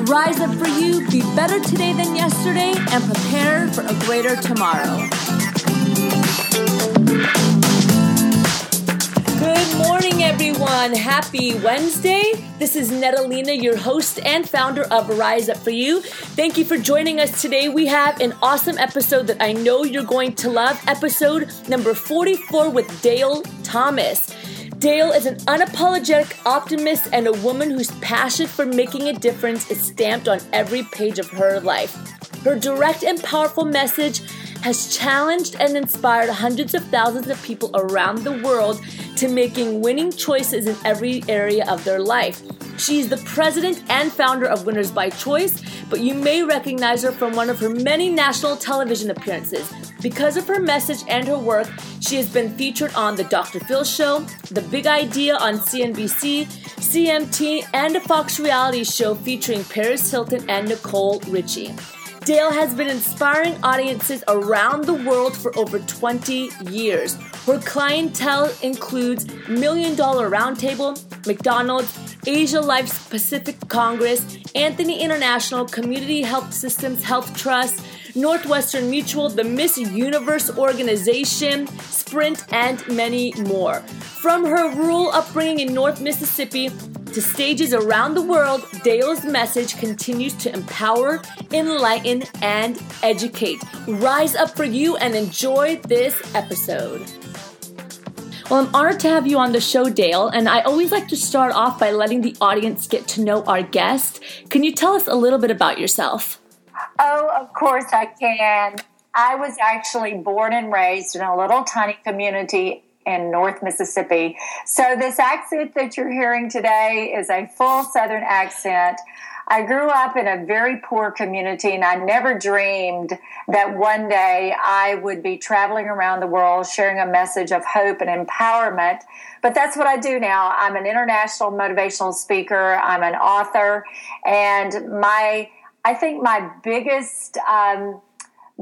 Rise up for you, be better today than yesterday, and prepare for a greater tomorrow. Good morning, everyone. Happy Wednesday. This is Natalina, your host and founder of Rise Up For You. Thank you for joining us today. We have an awesome episode that I know you're going to love. Episode number 44 with Dale Thomas. Dale is an unapologetic optimist and a woman whose passion for making a difference is stamped on every page of her life. Her direct and powerful message has challenged and inspired hundreds of thousands of people around the world to making winning choices in every area of their life. She's the president and founder of Winners by Choice, but you may recognize her from one of her many national television appearances. Because of her message and her work, she has been featured on The Dr. Phil Show, The Big Idea on CNBC, CMT, and a Fox reality show featuring Paris Hilton and Nicole Richie. Dale has been inspiring audiences around the world for over 20 years. Her clientele includes Million Dollar Roundtable, McDonald's, Asia Life's Pacific Congress, Anthony International, Community Health Systems Health Trust, Northwestern Mutual, the Miss Universe Organization, Sprint, and many more. From her rural upbringing in North Mississippi to stages around the world, Dale's message continues to empower, enlighten, and educate. Rise up for you and enjoy this episode. Well, I'm honored to have you on the show, Dale, and I always like to start off by letting the audience get to know our guest. Can you tell us a little bit about yourself? Oh, of course I can. I was actually born and raised in a little tiny community in North Mississippi. So, this accent that you're hearing today is a full Southern accent. I grew up in a very poor community, and I never dreamed that one day I would be traveling around the world sharing a message of hope and empowerment. But that's what I do now. I'm an international motivational speaker, I'm an author, and my I think my biggest um,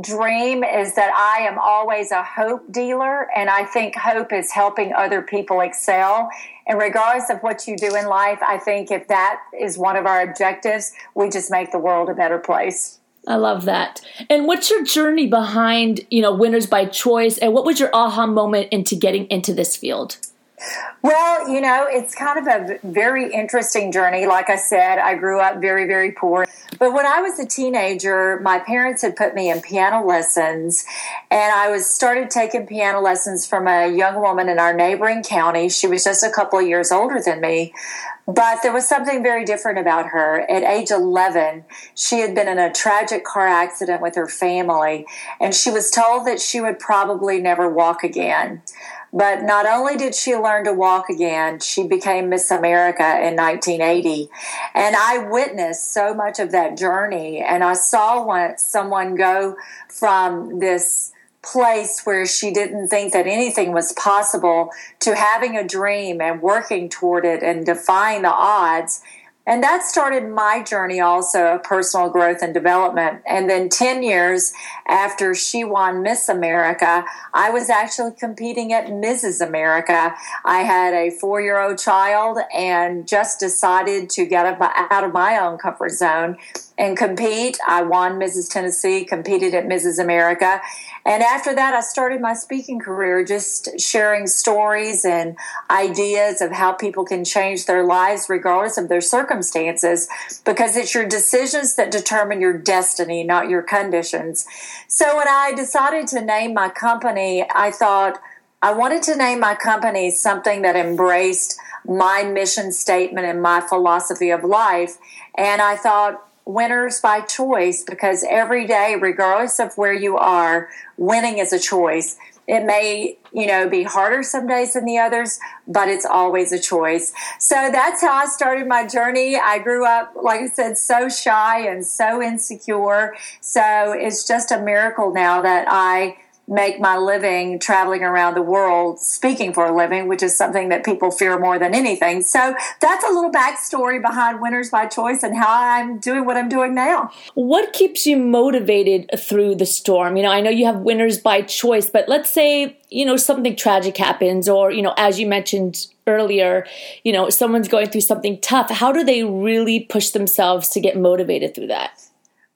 dream is that I am always a hope dealer, and I think hope is helping other people excel. And regardless of what you do in life, I think if that is one of our objectives, we just make the world a better place. I love that. And what's your journey behind, you know, winners by choice and what was your aha moment into getting into this field? Well, you know, it's kind of a very interesting journey. Like I said, I grew up very, very poor. But when I was a teenager, my parents had put me in piano lessons, and I was started taking piano lessons from a young woman in our neighboring county. She was just a couple of years older than me. But there was something very different about her. At age 11, she had been in a tragic car accident with her family, and she was told that she would probably never walk again. But not only did she learn to walk again, she became Miss America in 1980. And I witnessed so much of that journey. And I saw one, someone go from this place where she didn't think that anything was possible to having a dream and working toward it and defying the odds and that started my journey also of personal growth and development. And then 10 years after she won Miss America, I was actually competing at Mrs. America. I had a four year old child and just decided to get out of my own comfort zone and compete. I won Mrs. Tennessee, competed at Mrs. America. And after that, I started my speaking career just sharing stories and ideas of how people can change their lives regardless of their circumstances because it's your decisions that determine your destiny, not your conditions. So when I decided to name my company, I thought I wanted to name my company something that embraced my mission statement and my philosophy of life. And I thought, winners by choice because every day, regardless of where you are, winning is a choice. It may, you know, be harder some days than the others, but it's always a choice. So that's how I started my journey. I grew up, like I said, so shy and so insecure. So it's just a miracle now that I make my living traveling around the world speaking for a living, which is something that people fear more than anything. So that's a little backstory behind Winners by Choice and how I'm doing what I'm doing now. What keeps you motivated through the storm? You know, I know you have Winners by Choice, but let's say, you know, something tragic happens or, you know, as you mentioned earlier, you know, someone's going through something tough. How do they really push themselves to get motivated through that?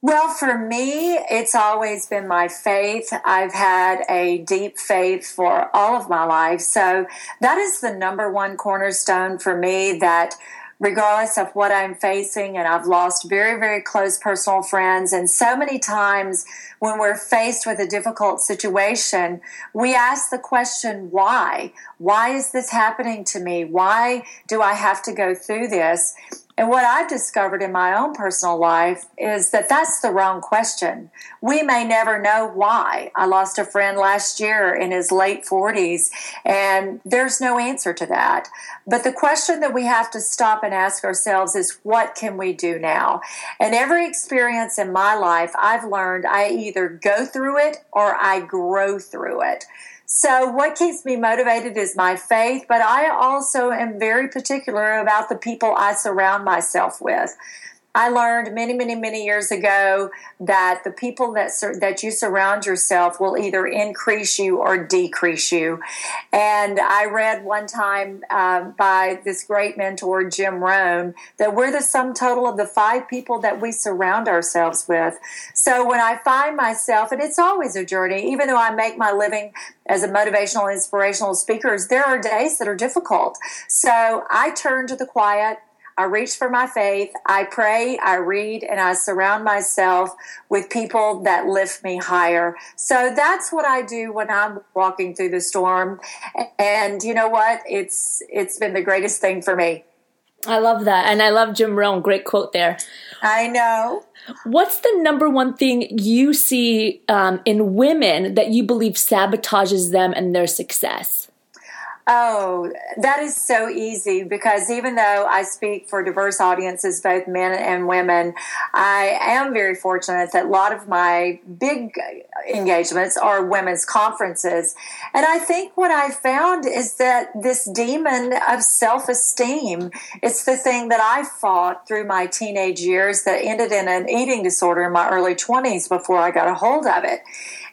Well, for me, it's always been my faith. I've had a deep faith for all of my life. So that is the number one cornerstone for me that regardless of what I'm facing, and I've lost very, very close personal friends. And so many times when we're faced with a difficult situation, we ask the question, why? Why is this happening to me? Why do I have to go through this? And what I've discovered in my own personal life is that that's the wrong question. We may never know why. I lost a friend last year in his late 40s, and there's no answer to that. But the question that we have to stop and ask ourselves is what can we do now? And every experience in my life, I've learned I either go through it or I grow through it. So, what keeps me motivated is my faith, but I also am very particular about the people I surround myself with. I learned many, many, many years ago that the people that sur- that you surround yourself will either increase you or decrease you. And I read one time uh, by this great mentor Jim Rohn that we're the sum total of the five people that we surround ourselves with. So when I find myself, and it's always a journey, even though I make my living as a motivational, inspirational speaker, there are days that are difficult. So I turn to the quiet. I reach for my faith. I pray, I read, and I surround myself with people that lift me higher. So that's what I do when I'm walking through the storm. And you know what? It's it's been the greatest thing for me. I love that. And I love Jim Rohn. Great quote there. I know. What's the number one thing you see um, in women that you believe sabotages them and their success? Oh, that is so easy because even though I speak for diverse audiences, both men and women, I am very fortunate that a lot of my big engagements are women's conferences. And I think what I found is that this demon of self esteem, it's the thing that I fought through my teenage years that ended in an eating disorder in my early 20s before I got a hold of it.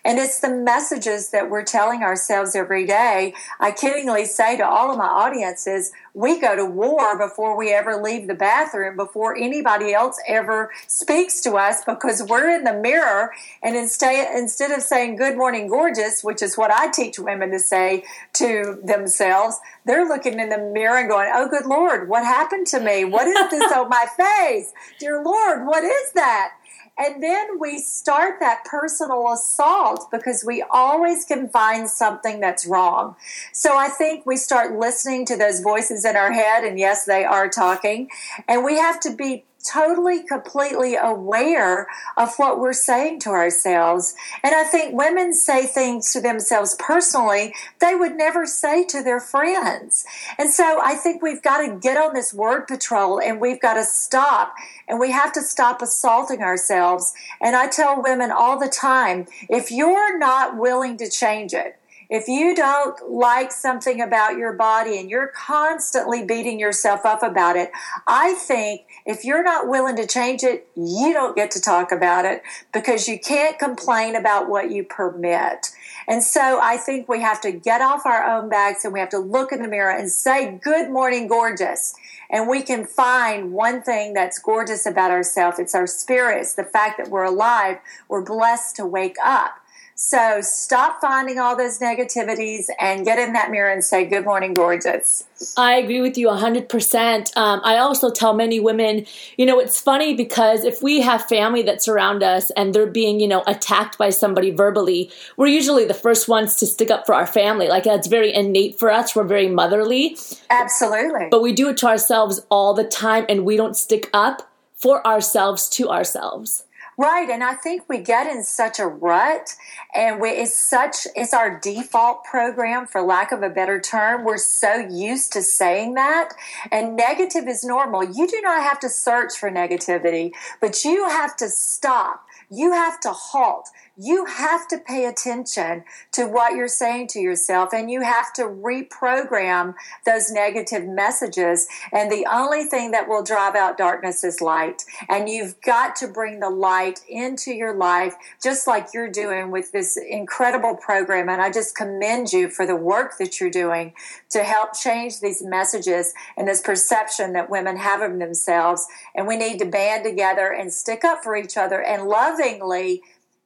And it's the messages that we're telling ourselves every day. I kiddingly say to all of my audiences, we go to war before we ever leave the bathroom, before anybody else ever speaks to us because we're in the mirror. And instead, instead of saying good morning, gorgeous, which is what I teach women to say to themselves, they're looking in the mirror and going, Oh, good Lord, what happened to me? What is this on my face? Dear Lord, what is that? And then we start that personal assault because we always can find something that's wrong. So I think we start listening to those voices in our head, and yes, they are talking. And we have to be totally, completely aware of what we're saying to ourselves. And I think women say things to themselves personally they would never say to their friends. And so I think we've got to get on this word patrol and we've got to stop and we have to stop assaulting ourselves. And I tell women all the time if you're not willing to change it, if you don't like something about your body and you're constantly beating yourself up about it, I think if you're not willing to change it, you don't get to talk about it because you can't complain about what you permit. And so I think we have to get off our own backs and we have to look in the mirror and say, Good morning, gorgeous. And we can find one thing that's gorgeous about ourselves. It's our spirits, the fact that we're alive. We're blessed to wake up. So stop finding all those negativities and get in that mirror and say, Good morning, gorgeous. I agree with you 100%. Um, I also tell many women, you know, it's funny because if we have family that surround us and they're being, you know, attacked by somebody verbally, we're usually the first ones to stick up for our family. Like that's very innate for us. We're very motherly. Absolutely. But we do it to ourselves all the time and we don't stick up for ourselves to ourselves. Right, and I think we get in such a rut, and we, it's such it's our default program, for lack of a better term. We're so used to saying that, and negative is normal. You do not have to search for negativity, but you have to stop. You have to halt you have to pay attention to what you're saying to yourself and you have to reprogram those negative messages. And the only thing that will drive out darkness is light. And you've got to bring the light into your life, just like you're doing with this incredible program. And I just commend you for the work that you're doing to help change these messages and this perception that women have of themselves. And we need to band together and stick up for each other and lovingly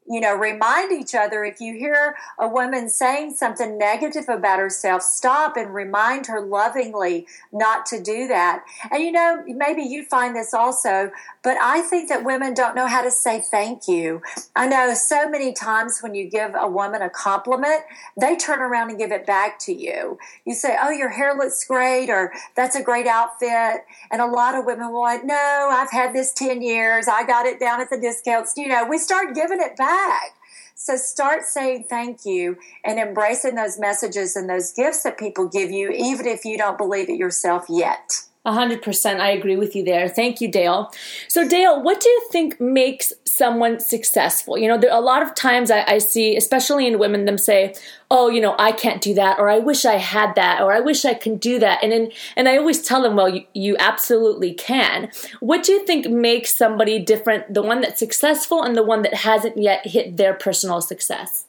you know, remind each other if you hear a woman saying something negative about herself, stop and remind her lovingly not to do that. And you know, maybe you find this also, but I think that women don't know how to say thank you. I know so many times when you give a woman a compliment, they turn around and give it back to you. You say, Oh, your hair looks great, or that's a great outfit. And a lot of women will like, No, I've had this 10 years. I got it down at the discounts. You know, we start giving it back So start saying thank you and embracing those messages and those gifts that people give you, even if you don't believe it yourself yet. 100% I agree with you there. Thank you, Dale. So, Dale, what do you think makes someone successful? You know, there, a lot of times I, I, see, especially in women, them say, oh, you know, I can't do that, or I wish I had that, or I wish I can do that. And, in, and I always tell them, well, you, you absolutely can. What do you think makes somebody different, the one that's successful and the one that hasn't yet hit their personal success?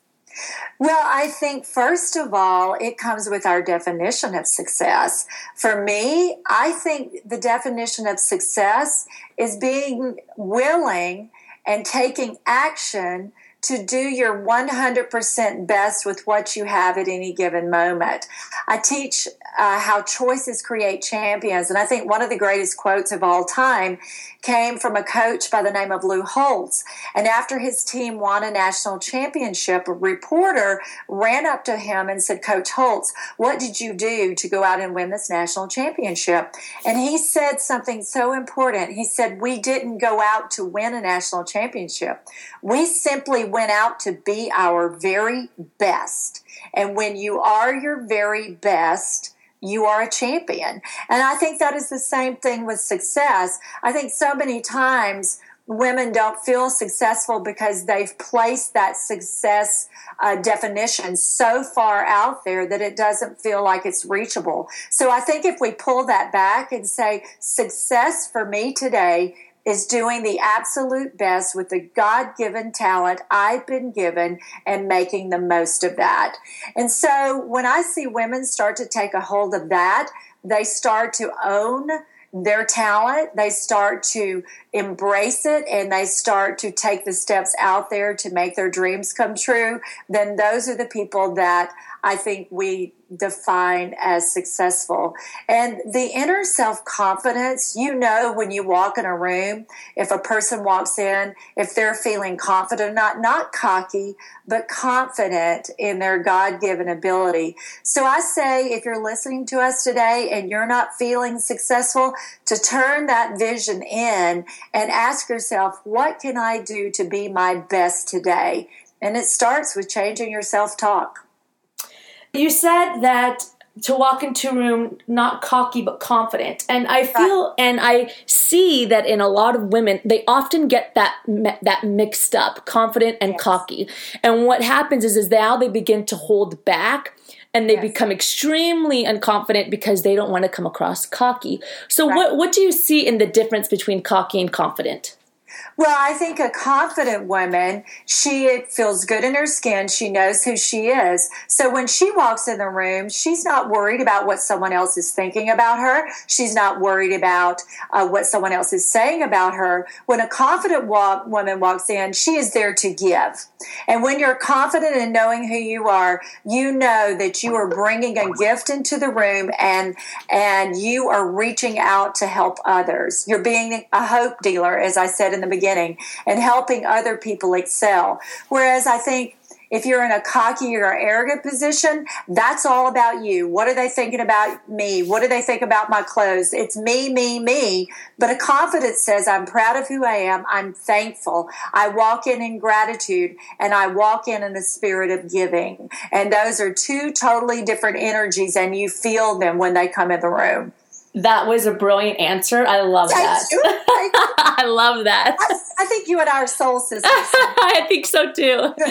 Well, I think first of all, it comes with our definition of success. For me, I think the definition of success is being willing and taking action to do your 100% best with what you have at any given moment. I teach uh, how choices create champions, and I think one of the greatest quotes of all time came from a coach by the name of Lou Holtz. And after his team won a national championship, a reporter ran up to him and said, Coach Holtz, what did you do to go out and win this national championship? And he said something so important. He said, We didn't go out to win a national championship. We simply went out to be our very best. And when you are your very best, you are a champion. And I think that is the same thing with success. I think so many times women don't feel successful because they've placed that success uh, definition so far out there that it doesn't feel like it's reachable. So I think if we pull that back and say, success for me today is doing the absolute best with the God given talent I've been given and making the most of that. And so when I see women start to take a hold of that, they start to own their talent, they start to embrace it, and they start to take the steps out there to make their dreams come true, then those are the people that I think we define as successful. And the inner self confidence, you know, when you walk in a room, if a person walks in, if they're feeling confident, not, not cocky, but confident in their God given ability. So I say, if you're listening to us today and you're not feeling successful, to turn that vision in and ask yourself, what can I do to be my best today? And it starts with changing your self talk. You said that to walk into a room not cocky but confident and i feel and i see that in a lot of women they often get that that mixed up confident and yes. cocky and what happens is is now they begin to hold back and they yes. become extremely unconfident because they don't want to come across cocky so right. what what do you see in the difference between cocky and confident well, I think a confident woman, she feels good in her skin. She knows who she is. So when she walks in the room, she's not worried about what someone else is thinking about her. She's not worried about uh, what someone else is saying about her. When a confident walk, woman walks in, she is there to give. And when you're confident in knowing who you are, you know that you are bringing a gift into the room and and you are reaching out to help others. You're being a hope dealer, as I said in the beginning, and helping other people excel. Whereas I think if you're in a cocky or arrogant position, that's all about you. What are they thinking about me? What do they think about my clothes? It's me, me, me. But a confidence says, I'm proud of who I am. I'm thankful. I walk in in gratitude and I walk in in the spirit of giving. And those are two totally different energies and you feel them when they come in the room. That was a brilliant answer. I love Thank that. You. I love that. I, I, think you and I are soul sisters. I think so too.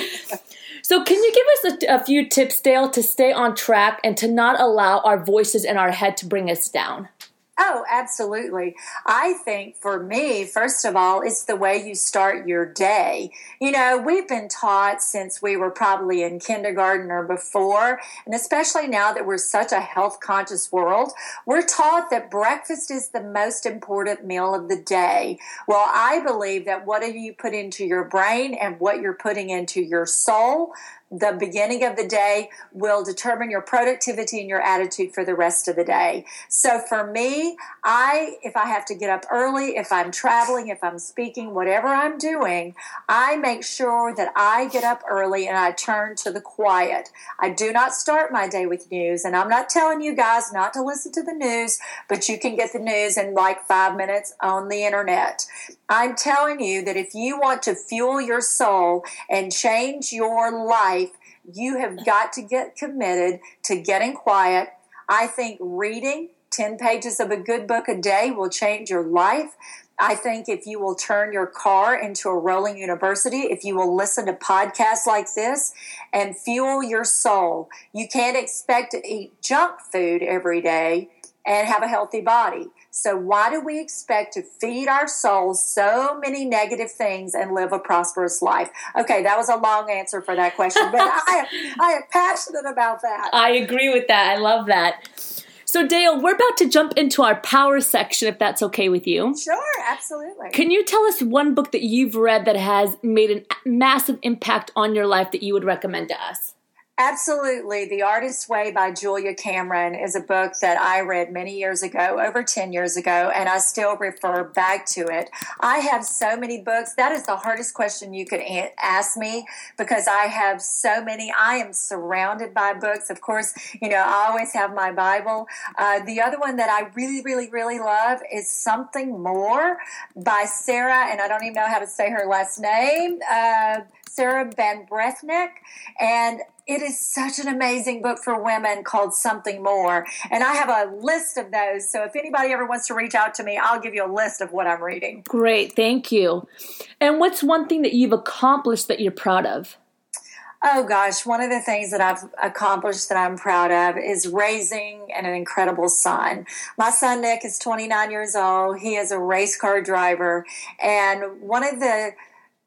So, can you give us a, a, few tips, Dale, to stay on track and to not allow our voices in our head to bring us down? Oh, absolutely. I think for me, first of all, it's the way you start your day. You know, we've been taught since we were probably in kindergarten or before, and especially now that we're such a health conscious world, we're taught that breakfast is the most important meal of the day. Well, I believe that whatever you put into your brain and what you're putting into your soul, the beginning of the day will determine your productivity and your attitude for the rest of the day. So for me, I, if I have to get up early, if I'm traveling, if I'm speaking, whatever I'm doing, I make sure that I get up early and I turn to the quiet. I do not start my day with news. And I'm not telling you guys not to listen to the news, but you can get the news in like five minutes on the internet. I'm telling you that if you want to fuel your soul and change your life, you have got to get committed to getting quiet. I think reading 10 pages of a good book a day will change your life. I think if you will turn your car into a rolling university, if you will listen to podcasts like this and fuel your soul, you can't expect to eat junk food every day and have a healthy body. So why do we expect to feed our souls so many negative things and live a prosperous life? Okay, that was a long answer for that question, but I, I am passionate about that. I agree with that. I love that. So, Dale, we're about to jump into our power section, if that's okay with you. Sure, absolutely. Can you tell us one book that you've read that has made a massive impact on your life that you would recommend to us? Absolutely. The Artist's Way by Julia Cameron is a book that I read many years ago, over 10 years ago, and I still refer back to it. I have so many books. That is the hardest question you could ask me because I have so many. I am surrounded by books. Of course, you know, I always have my Bible. Uh, the other one that I really, really, really love is Something More by Sarah, and I don't even know how to say her last name. Uh, Sarah Van Brethnick. And it is such an amazing book for women called Something More. And I have a list of those. So if anybody ever wants to reach out to me, I'll give you a list of what I'm reading. Great. Thank you. And what's one thing that you've accomplished that you're proud of? Oh gosh, one of the things that I've accomplished that I'm proud of is raising an incredible son. My son Nick is 29 years old. He is a race car driver. And one of the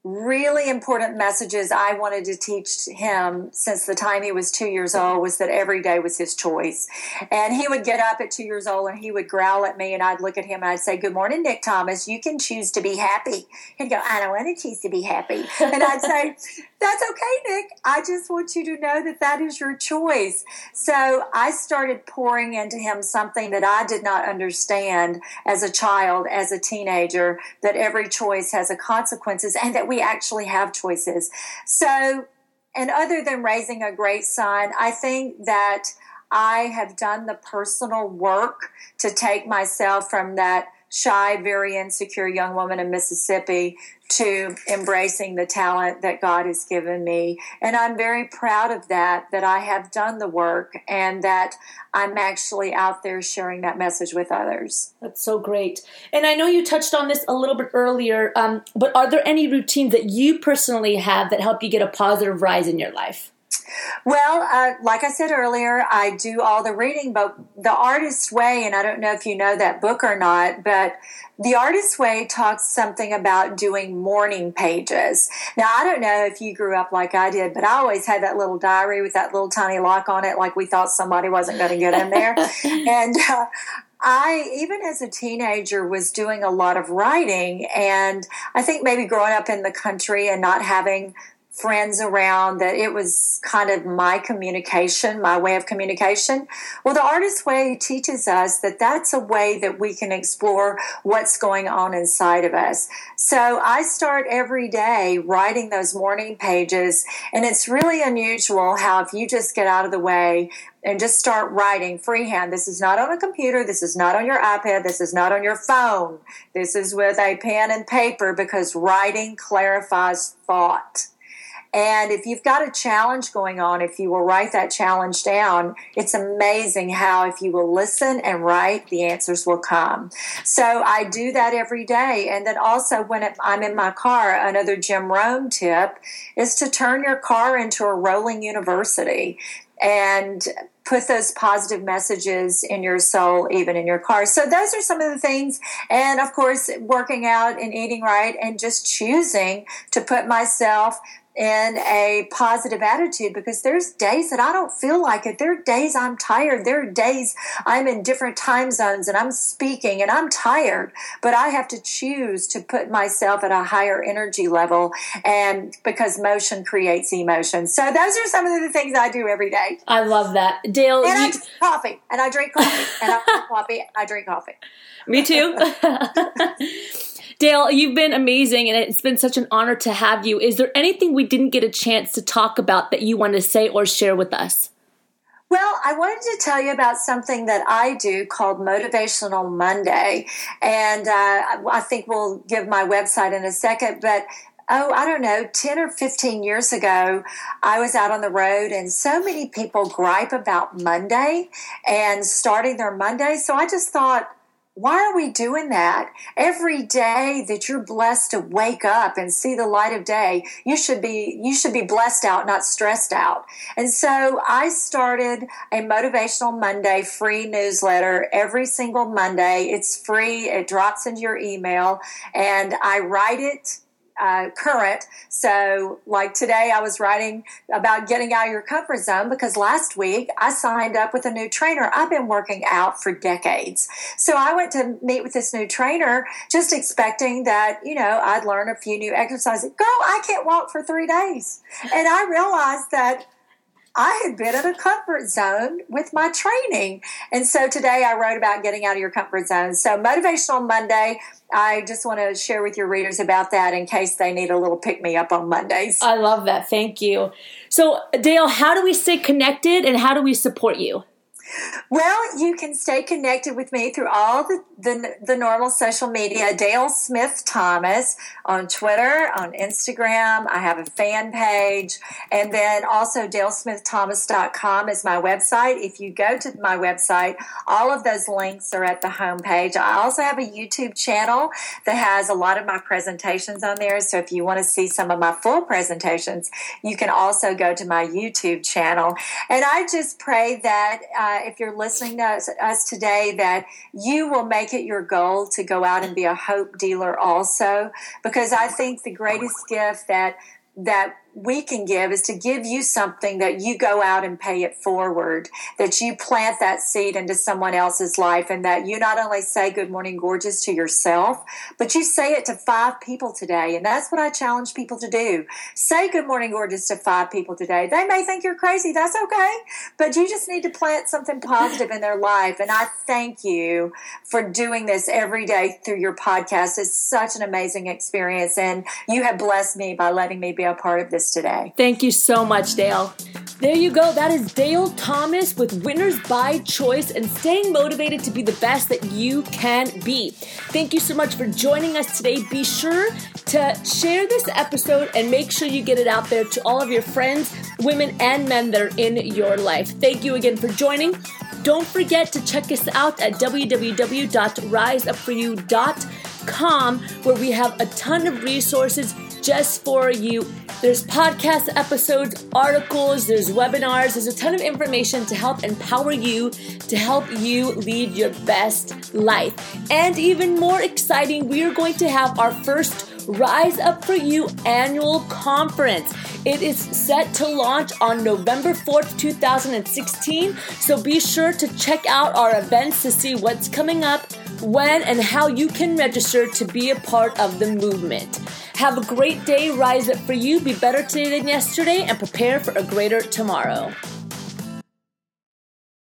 really important messages I wanted to teach him since the time he was two years mm-hmm. old was that every day was his choice. And he would get up at two years old and he would growl at me and I'd look at him and I'd say, Good morning, Nick Thomas. You can choose to be happy. He'd go, I don't want to choose to be happy. And I'd say, That's okay, Nick. I just want you to know that that is your choice. So I started pouring into him something that I did not understand as a child, as a teenager, that every choice has a consequences and that we actually have choices. So, and other than raising a great son, I think that I have done the personal work to take myself from that shy, very insecure young woman in Mississippi to embracing the talent that God has given me. And I'm very proud of that, that I have done the work and that I'm actually out there sharing that message with others. That's so great. And I know you touched on this a little bit earlier, um, but are there any routines that you personally have that help you get a positive rise in your life? Well, uh, like I said earlier, I do all the reading, but The Artist's Way, and I don't know if you know that book or not, but The Artist's Way talks something about doing morning pages. Now, I don't know if you grew up like I did, but I always had that little diary with that little tiny lock on it, like we thought somebody wasn't going to get in there. and uh, I, even as a teenager, was doing a lot of writing. And I think maybe growing up in the country and not having friends around that it was kind of my communication, my way of communication. Well, the artist way teaches us that that's a way that we can explore what's going on inside of us. So I start every day writing those morning pages, and it's really unusual how if you just get out of the way and just start writing freehand. This is not on a computer. This is not on your iPad. This is not on your phone. This is with a pen and paper because writing clarifies thought. And if you've got a challenge going on, if you will write that challenge down, it's amazing how if you will listen and write, the answers will come. So I do that every day. And then also when I'm in my car, another Jim Rohn tip is to turn your car into a rolling university and put those positive messages in your soul, even in your car. So those are some of the things. And of course, working out and eating right and just choosing to put myself in a positive attitude because there's days that I don't feel like it. There are days I'm tired. There are days I'm in different time zones and I'm speaking and I'm tired, but I have to choose to put myself at a higher energy level and because motion creates emotion. So those are some of the things I do every day. I love that. Dale, and you... I drink coffee and I drink coffee and I drink coffee and I drink coffee. Me too. Dale, you've been amazing and it's been such an honor to have you. Is there anything we didn't get a chance to talk about that you want to say or share with us? Well, I wanted to tell you about something that I do called Motivational Monday. And uh, I think we'll give my website in a second, but oh, I don't know, 10 or 15 years ago, I was out on the road and so many people gripe about Monday and starting their Monday. So I just thought, why are we doing that? Every day that you're blessed to wake up and see the light of day, you should be you should be blessed out, not stressed out. And so I started a motivational Monday free newsletter every single Monday. It's free. It drops into your email and I write it uh, current. So, like today, I was writing about getting out of your comfort zone because last week I signed up with a new trainer. I've been working out for decades. So, I went to meet with this new trainer just expecting that, you know, I'd learn a few new exercises. Girl, I can't walk for three days. And I realized that I had been in a comfort zone with my training. And so today I wrote about getting out of your comfort zone. So, Motivational Monday, I just want to share with your readers about that in case they need a little pick me up on Mondays. I love that. Thank you. So, Dale, how do we stay connected and how do we support you? Well, you can stay connected with me through all the, the, the, normal social media. Dale Smith Thomas on Twitter, on Instagram. I have a fan page. And then also dalesmiththomas.com is my website. If you go to my website, all of those links are at the homepage. I also have a YouTube channel that has a lot of my presentations on there. So if you want to see some of my full presentations, you can also go to my YouTube channel. And I just pray that uh, if you're listening to us, us today, that you will make it your goal to go out and be a hope dealer also, because I think the greatest gift that that we can give is to give you something that you go out and pay it forward, that you plant that seed into someone else's life, and that you not only say good morning gorgeous to yourself, but you say it to five people today. And that's what I challenge people to do. Say good morning gorgeous to five people today. They may think you're crazy. That's okay. But you just need to plant something positive in their life. And I thank you for doing this every day through your podcast. It's such an amazing experience. And you have blessed me by letting me be a part of this today. Thank you so much, Dale. There you go. That is Dale Thomas with Winners by Choice and staying motivated to be the best that you can be. Thank you so much for joining us today. Be sure to share this episode and make sure you get it out there to all of your friends, women, and men that are in your life. Thank you again for joining. Don't forget to check us out at www.riseupforyou.com where we have a ton of resources just for you. There's podcast episodes, articles, there's webinars, there's a ton of information to help empower you, to help you lead your best life. And even more exciting, we are going to have our first Rise Up For You annual conference. It is set to launch on November 4th, 2016. So be sure to check out our events to see what's coming up, when, and how you can register to be a part of the movement. Have a great day. Rise up for you. Be better today than yesterday and prepare for a greater tomorrow.